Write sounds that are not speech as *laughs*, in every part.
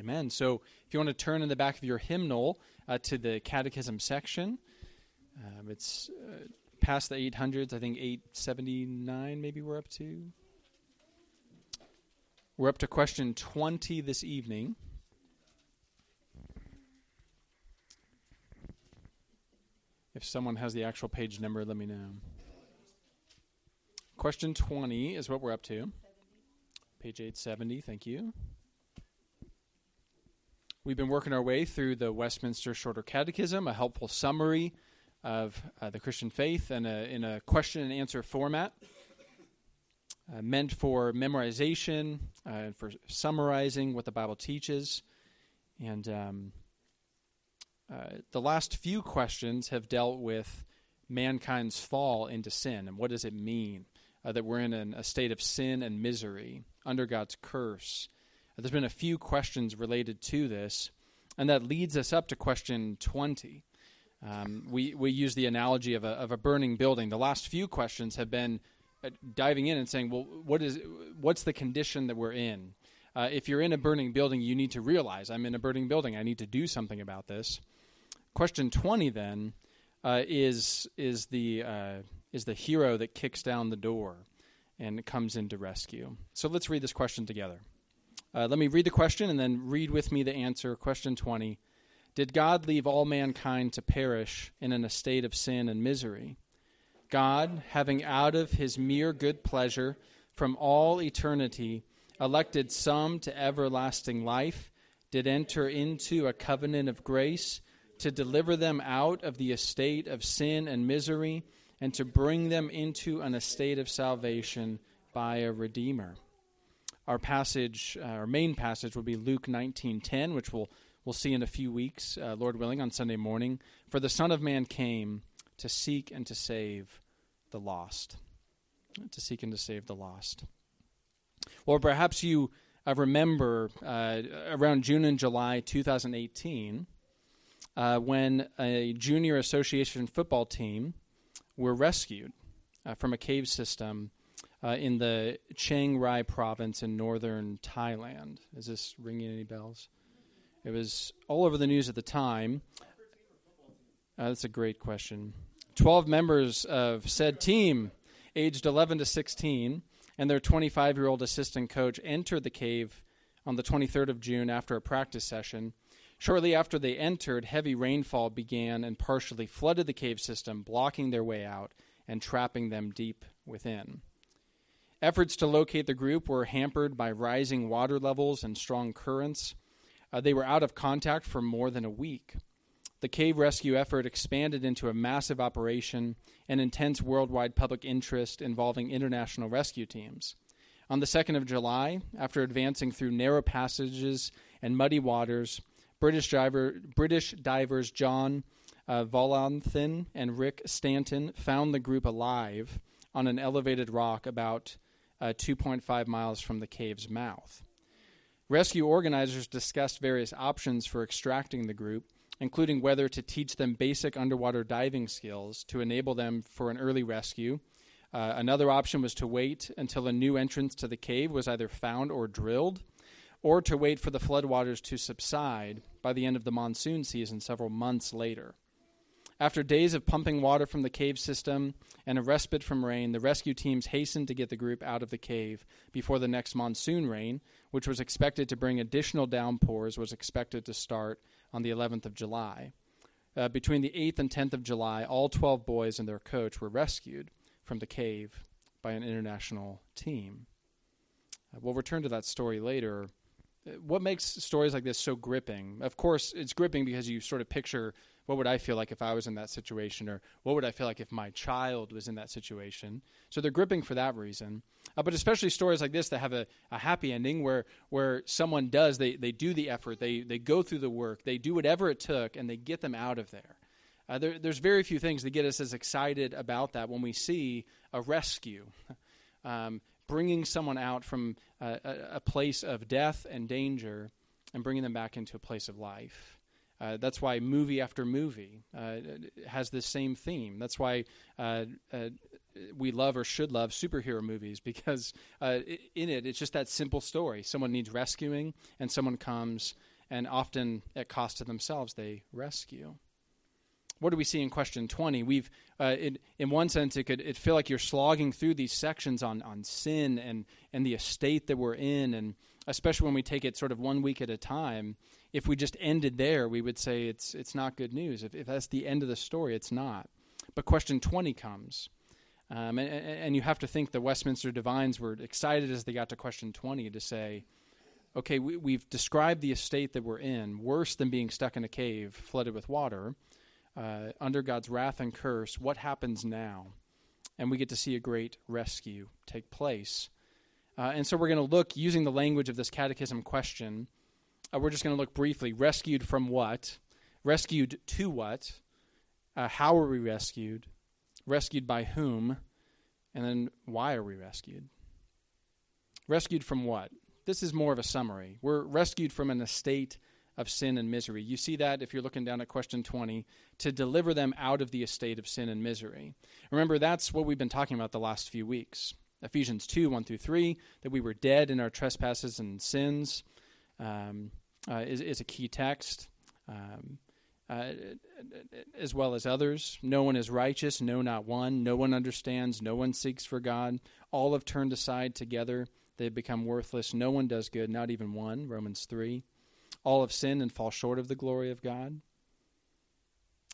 Amen. So if you want to turn in the back of your hymnal uh, to the catechism section, um, it's uh, past the 800s, I think 879 maybe we're up to. We're up to question 20 this evening. If someone has the actual page number, let me know. Question 20 is what we're up to. Page 870, thank you. We've been working our way through the Westminster Shorter Catechism, a helpful summary of uh, the Christian faith and a, in a question and answer format. Uh, meant for memorization, uh, for summarizing what the Bible teaches. And um, uh, the last few questions have dealt with mankind's fall into sin and what does it mean uh, that we're in an, a state of sin and misery under God's curse there's been a few questions related to this, and that leads us up to question 20. Um, we, we use the analogy of a, of a burning building. The last few questions have been uh, diving in and saying, well, what is, what's the condition that we're in? Uh, if you're in a burning building, you need to realize I'm in a burning building. I need to do something about this. Question 20 then uh, is, is, the, uh, is the hero that kicks down the door and comes in to rescue. So let's read this question together. Uh, let me read the question and then read with me the answer. Question 20 Did God leave all mankind to perish in an estate of sin and misery? God, having out of his mere good pleasure from all eternity elected some to everlasting life, did enter into a covenant of grace to deliver them out of the estate of sin and misery and to bring them into an estate of salvation by a Redeemer our passage, uh, our main passage, will be Luke 19:10, which we'll we'll see in a few weeks, uh, Lord willing, on Sunday morning. For the Son of Man came to seek and to save the lost, to seek and to save the lost. Or perhaps you uh, remember uh, around June and July 2018 uh, when a junior association football team were rescued uh, from a cave system uh, in the Chiang Rai province in northern Thailand. Is this ringing any bells? It was all over the news at the time. Uh, that's a great question. 12 members of said team, aged 11 to 16, and their 25 year old assistant coach entered the cave on the 23rd of June after a practice session. Shortly after they entered, heavy rainfall began and partially flooded the cave system, blocking their way out and trapping them deep within. Efforts to locate the group were hampered by rising water levels and strong currents. Uh, they were out of contact for more than a week. The cave rescue effort expanded into a massive operation and intense worldwide public interest involving international rescue teams. On the 2nd of July, after advancing through narrow passages and muddy waters, British, British divers John uh, Volanthen and Rick Stanton found the group alive on an elevated rock about uh, 2.5 miles from the cave's mouth. Rescue organizers discussed various options for extracting the group, including whether to teach them basic underwater diving skills to enable them for an early rescue. Uh, another option was to wait until a new entrance to the cave was either found or drilled, or to wait for the floodwaters to subside by the end of the monsoon season several months later. After days of pumping water from the cave system and a respite from rain, the rescue teams hastened to get the group out of the cave before the next monsoon rain, which was expected to bring additional downpours, was expected to start on the 11th of July. Uh, between the 8th and 10th of July, all 12 boys and their coach were rescued from the cave by an international team. Uh, we'll return to that story later. Uh, what makes stories like this so gripping? Of course, it's gripping because you sort of picture what would I feel like if I was in that situation, or what would I feel like if my child was in that situation? So they're gripping for that reason. Uh, but especially stories like this that have a, a happy ending where where someone does they they do the effort, they they go through the work, they do whatever it took, and they get them out of there. Uh, there there's very few things that get us as excited about that when we see a rescue. *laughs* Um, bringing someone out from a, a, place of death and danger and bringing them back into a place of life. Uh, that's why movie after movie uh, has this same theme. That's why uh, uh we love or should love superhero movies *laughs* because uh, in it, it's just that simple story. Someone needs rescuing, and someone comes and often at cost to themselves, they rescue. What do we see in question 20? We've, uh, it, in one sense, it could it feel like you're slogging through these sections on, on sin and, and the estate that we're in, and especially when we take it sort of one week at a time. If we just ended there, we would say it's, it's not good news. If, if that's the end of the story, it's not. But question 20 comes. Um, and, and, you have to think the Westminster divines were excited as they got to question 20 to say, okay, we, have described the estate that we're in, worse than being stuck in a cave flooded with water, uh, under God's wrath and curse. What happens now? And we get to see a great rescue take place. Uh, and so we're going to look, using the language of this catechism question, uh, we're just going to look briefly rescued from what? Rescued to what? Uh, how are we rescued? Rescued by whom? And then why are we rescued? Rescued from what? This is more of a summary. We're rescued from an estate of sin and misery. You see that if you're looking down at question 20, to deliver them out of the estate of sin and misery. Remember, that's what we've been talking about the last few weeks. Ephesians 2 1 through 3, that we were dead in our trespasses and sins, um, uh, is, is a key text. Um, uh, as well as others. No one is righteous, no, not one. No one understands, no one seeks for God. All have turned aside together. They have become worthless. No one does good, not even one. Romans 3. All have sinned and fall short of the glory of God.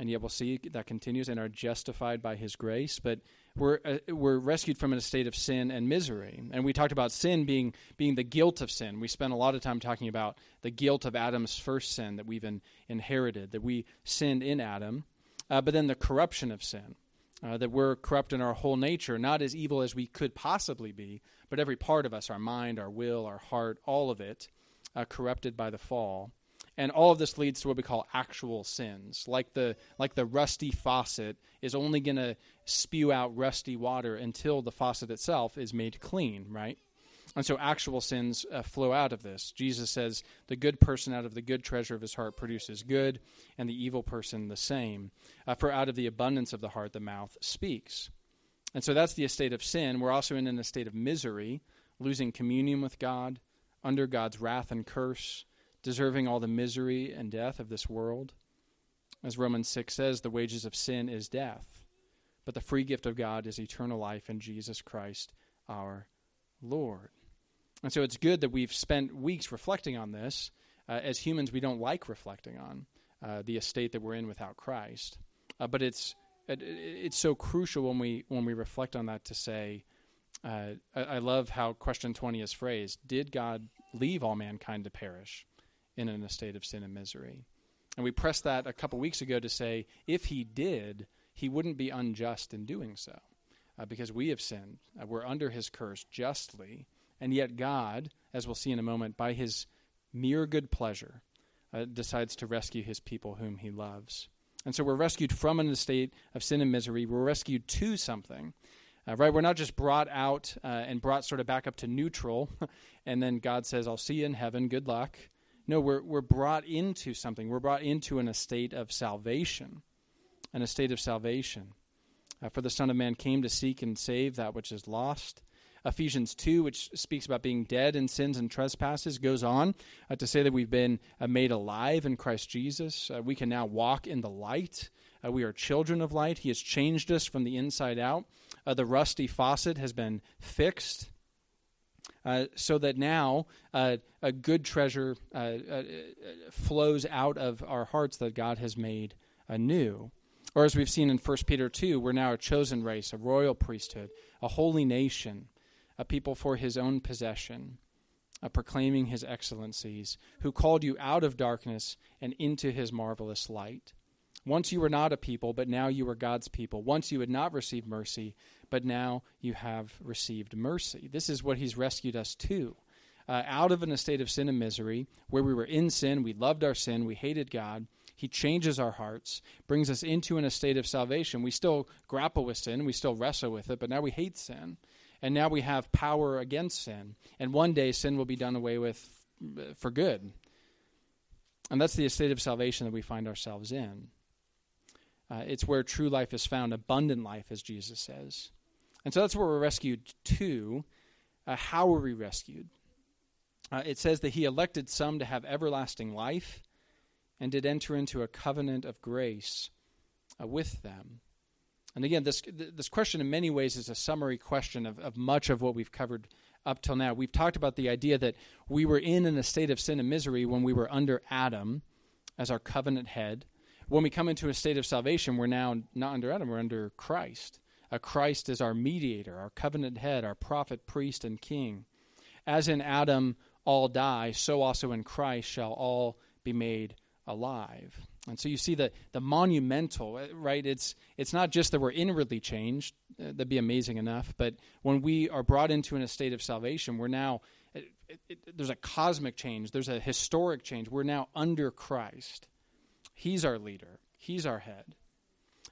And yet we'll see that continues and are justified by his grace. But we're, uh, we're rescued from a state of sin and misery. And we talked about sin being, being the guilt of sin. We spent a lot of time talking about the guilt of Adam's first sin that we've in, inherited, that we sinned in Adam, uh, but then the corruption of sin. Uh, that we're corrupt in our whole nature, not as evil as we could possibly be, but every part of us, our mind, our will, our heart, all of it, uh, corrupted by the fall and all of this leads to what we call actual sins. Like the like the rusty faucet is only going to spew out rusty water until the faucet itself is made clean right? And so actual sins uh, flow out of this. Jesus says the good person out of the good treasure of his heart produces good and the evil person the same. Uh, for out of the abundance of the heart the mouth speaks. And so that's the estate of sin. We're also in an estate of misery losing communion with god under god's wrath and curse deserving all the misery and death of this world. As Romans 6 says, the wages of sin is death, but the free gift of God is eternal life in Jesus Christ our Lord. And so it's good that we've spent weeks reflecting on this. Uh, as humans, we don't like reflecting on uh, the estate that we're in without Christ. Uh, but it's it, it's so crucial when we when we reflect on that to say, uh, I, I love how question twenty is phrased: Did God leave all mankind to perish? In a state of sin and misery. And we pressed that a couple weeks ago to say if he did, he wouldn't be unjust in doing so uh, because we have sinned. Uh, we're under his curse justly. And yet, God, as we'll see in a moment, by his mere good pleasure, uh, decides to rescue his people whom he loves. And so we're rescued from an estate of sin and misery. We're rescued to something. Uh, right? We're not just brought out uh, and brought sort of back up to neutral, *laughs* and then God says, I'll see you in heaven. Good luck. No, we're, we're brought into something. We're brought into an estate of salvation. An estate of salvation. Uh, for the Son of Man came to seek and save that which is lost. Ephesians 2, which speaks about being dead in sins and trespasses, goes on uh, to say that we've been uh, made alive in Christ Jesus. Uh, we can now walk in the light. Uh, we are children of light. He has changed us from the inside out. Uh, the rusty faucet has been fixed. Uh, so that now uh, a good treasure uh, uh, flows out of our hearts that God has made anew. Or as we've seen in 1 Peter 2, we're now a chosen race, a royal priesthood, a holy nation, a people for his own possession, proclaiming his excellencies, who called you out of darkness and into his marvelous light. Once you were not a people, but now you are God's people. Once you had not received mercy, but now you have received mercy. This is what he's rescued us to. Uh, out of an estate of sin and misery, where we were in sin, we loved our sin, we hated God. He changes our hearts, brings us into an estate of salvation. We still grapple with sin, we still wrestle with it, but now we hate sin. And now we have power against sin. And one day sin will be done away with uh, for good. And that's the estate of salvation that we find ourselves in. Uh, it's where true life is found, abundant life, as Jesus says. And so that's where we're rescued to. Uh, how were we rescued? uh, it says that he elected some to have everlasting life and did enter into a covenant of grace uh, with them. And again, this, this question in many ways is a summary question of, of much of what we've covered up till now. We've talked about the idea that we were in, in a state of sin and misery when we were under Adam as our covenant head. When we come into a state of salvation, we're now not under Adam, we're under Christ. Uh, Christ is our mediator, our covenant head, our prophet, priest, and king. As in Adam all die, so also in Christ shall all be made alive. And so you see the, the monumental, uh, right? It's, it's not just that we're inwardly changed, uh, that'd be amazing enough, but when we are brought into an estate of salvation, we're now, it, it, it, there's a cosmic change, there's a historic change. We're now under Christ. He's our leader, He's our head.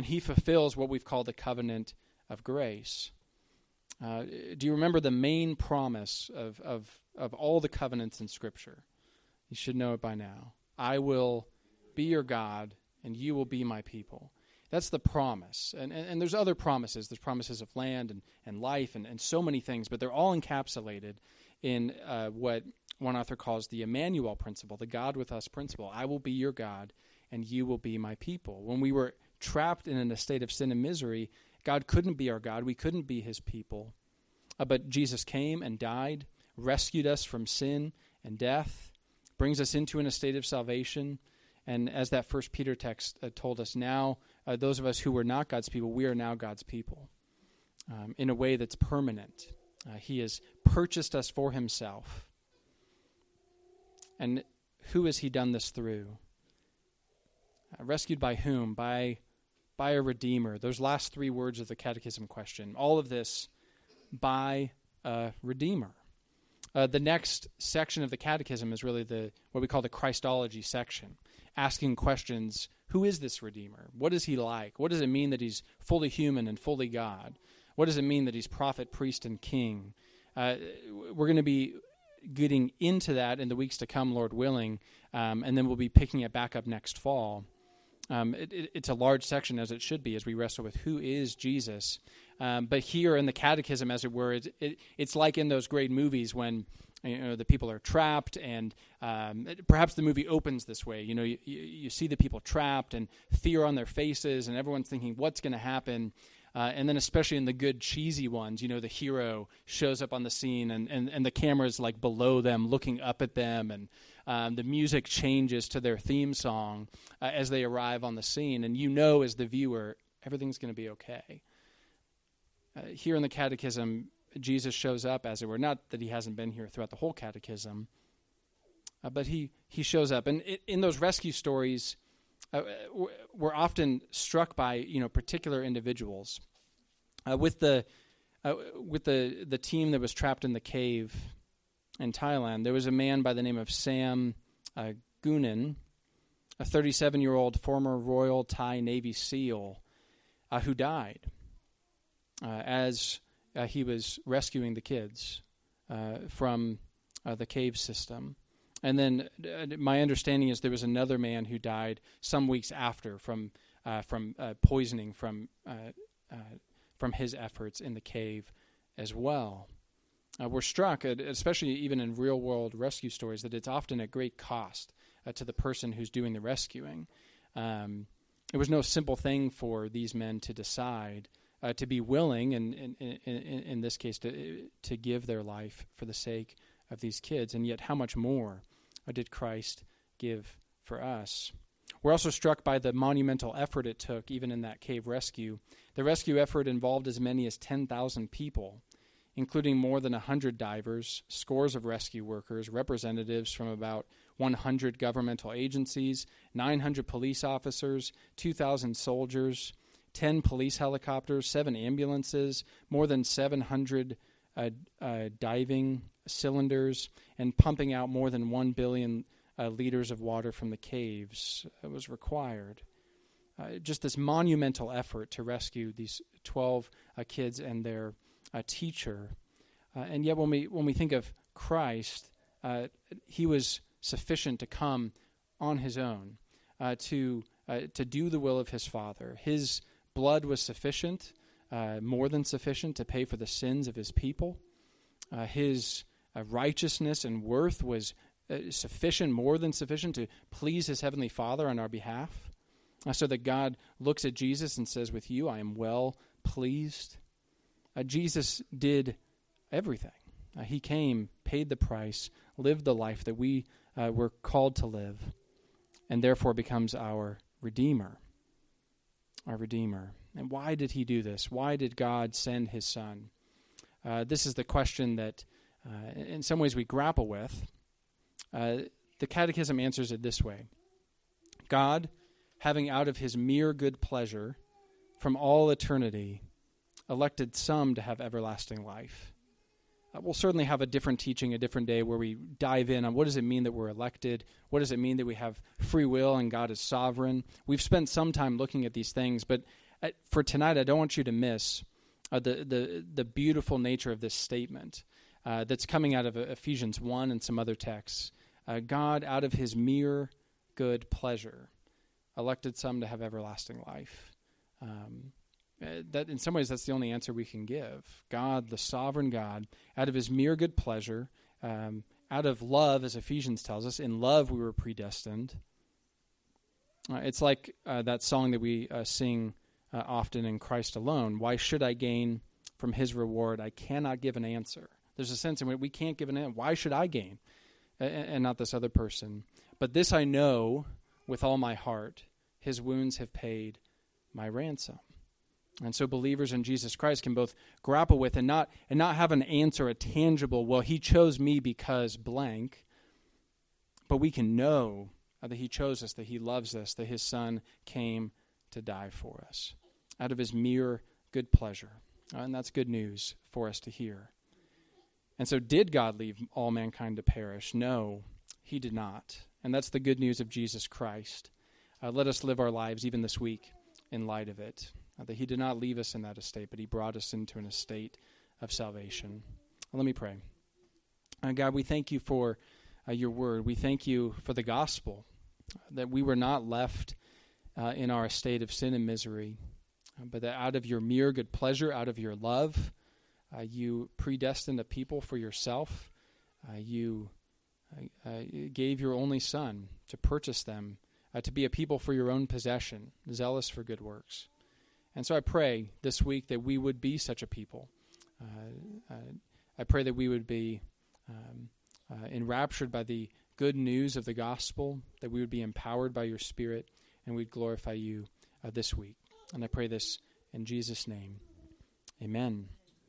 And He fulfills what we've called the covenant of grace. Uh, do you remember the main promise of, of, of all the covenants in Scripture? You should know it by now. I will be your God, and you will be my people. That's the promise. And, and, and, there's other promises. There's promises of land and, and life and, and so many things, but they're all encapsulated in uh, what one author calls the Emmanuel principle, the God with us principle. I will be your God, and you will be my people. When we were trapped in a state of sin and misery, God couldn't be our God. We couldn't be his people. Uh, but Jesus came and died, rescued us from sin and death, brings us into a state of salvation. And as that first Peter text uh, told us, now uh, those of us who were not God's people, we are now God's people um, in a way that's permanent. Uh, he has purchased us for himself. And who has he done this through? Uh, rescued by whom? By by a redeemer. Those last three words of the catechism question. All of this by a redeemer. Uh, the next section of the catechism is really the what we call the Christology section, asking questions: Who is this redeemer? What is he like? What does it mean that he's fully human and fully God? What does it mean that he's prophet, priest, and king? Uh, we're going to be getting into that in the weeks to come, Lord willing, um, and then we'll be picking it back up next fall. Um, it, it, it's a large section, as it should be, as we wrestle with who is Jesus. Um, but here in the catechism, as it were, it, it's like in those great movies when you know the people are trapped, and um, perhaps the movie opens this way. You know, you, you, see the people trapped and fear on their faces, and everyone's thinking, "What's going to happen?" Uh, and then, especially in the good cheesy ones, you know, the hero shows up on the scene, and, and, and the camera's like below them, looking up at them, and um, the music changes to their theme song uh, as they arrive on the scene, and you know as the viewer everything's going to be okay. Uh, here in the Catechism, Jesus shows up, as it were. Not that he hasn't been here throughout the whole Catechism, uh, but he he shows up, and it, in those rescue stories, uh, we're often struck by you know particular individuals. Uh, with the uh, with the the team that was trapped in the cave in Thailand, there was a man by the name of Sam uh, Gunan, a 37 year old former Royal Thai Navy SEAL uh, who died uh, as uh, he was rescuing the kids uh, from uh, the cave system. And then my understanding is there was another man who died some weeks after from from poisoning from from his efforts in the cave as well. Uh, we're struck, especially even in real world rescue stories, that it's often at great cost uh, to the person who's doing the rescuing. Um, it was no simple thing for these men to decide uh, to be willing, and in, this case, to, to give their life for the sake of these kids. And yet, how much more uh, did Christ give for us? We're also struck by the monumental effort it took, even in that cave rescue. The rescue effort involved as many as 10,000 people including more than 100 divers, scores of rescue workers, representatives from about 100 governmental agencies, 900 police officers, 2,000 soldiers, 10 police helicopters, 7 ambulances, more than 700 uh, uh, diving cylinders, and pumping out more than 1 billion uh, liters of water from the caves was required. Uh, just this monumental effort to rescue these 12 uh, kids and their a teacher. Uh, and yet, when we, when we think of Christ, uh, he was sufficient to come on his own uh, to, uh, to do the will of his Father. His blood was sufficient, uh, more than sufficient, to pay for the sins of his people. Uh, his righteousness and worth was sufficient, more than sufficient, to please his heavenly Father on our behalf. So that God looks at Jesus and says, With you I am well pleased. Uh, Jesus did everything. Uh, he came, paid the price, lived the life that we uh, were called to live, and therefore becomes our Redeemer. Our Redeemer. And why did he do this? Why did God send his Son? Uh, this is the question that, uh, in some ways, we grapple with. Uh, the Catechism answers it this way God, having out of his mere good pleasure from all eternity elected some to have everlasting life. Uh, we'll certainly have a different teaching a different day where we dive in on what does it mean that we're elected? What does it mean that we have free will and God is sovereign? We've spent some time looking at these things, but uh, for tonight, I don't want you to miss uh, the, the, the beautiful nature of this statement uh, that's coming out of Ephesians 1 and some other texts. Uh, God, out of his mere good pleasure, elected some to have everlasting life. Um, uh, that in some ways that's the only answer we can give. God, the sovereign God, out of his mere good pleasure, um, out of love, as Ephesians tells us, in love we were predestined. Uh, it's like uh, that song that we uh, sing uh, often in Christ alone. Why should I gain from his reward? I cannot give an answer. There's a sense in which we can't give an answer. Why should I gain and, and not this other person? But this I know with all my heart his wounds have paid my ransom. And so believers in Jesus Christ can both grapple with and not and not have an answer, a tangible, well, he chose me because blank, but we can know that he chose us, that he loves us, that his son came to die for us out of his mere good pleasure. And that's good news for us to hear. And so, did God leave all mankind to perish? No, he did not. And that's the good news of Jesus Christ. Uh, let us live our lives even this week in light of it. Uh, that He did not leave us in that estate, but He brought us into an estate of salvation. Let me pray. Uh, God, we thank you for uh, your word. We thank you for the gospel, that we were not left uh, in our estate of sin and misery, uh, but that out of your mere good pleasure, out of your love, you predestined a people for yourself. you gave your only Son to purchase them uh, to be a people for your own possession, zealous for good works. And so I pray this week that we would be such a people. Uh, uh, I pray that we would be um, uh, enraptured by the good news of the gospel, that we would be empowered by your Spirit, and we'd glorify you uh, this week. And I pray this in Jesus' name. Amen.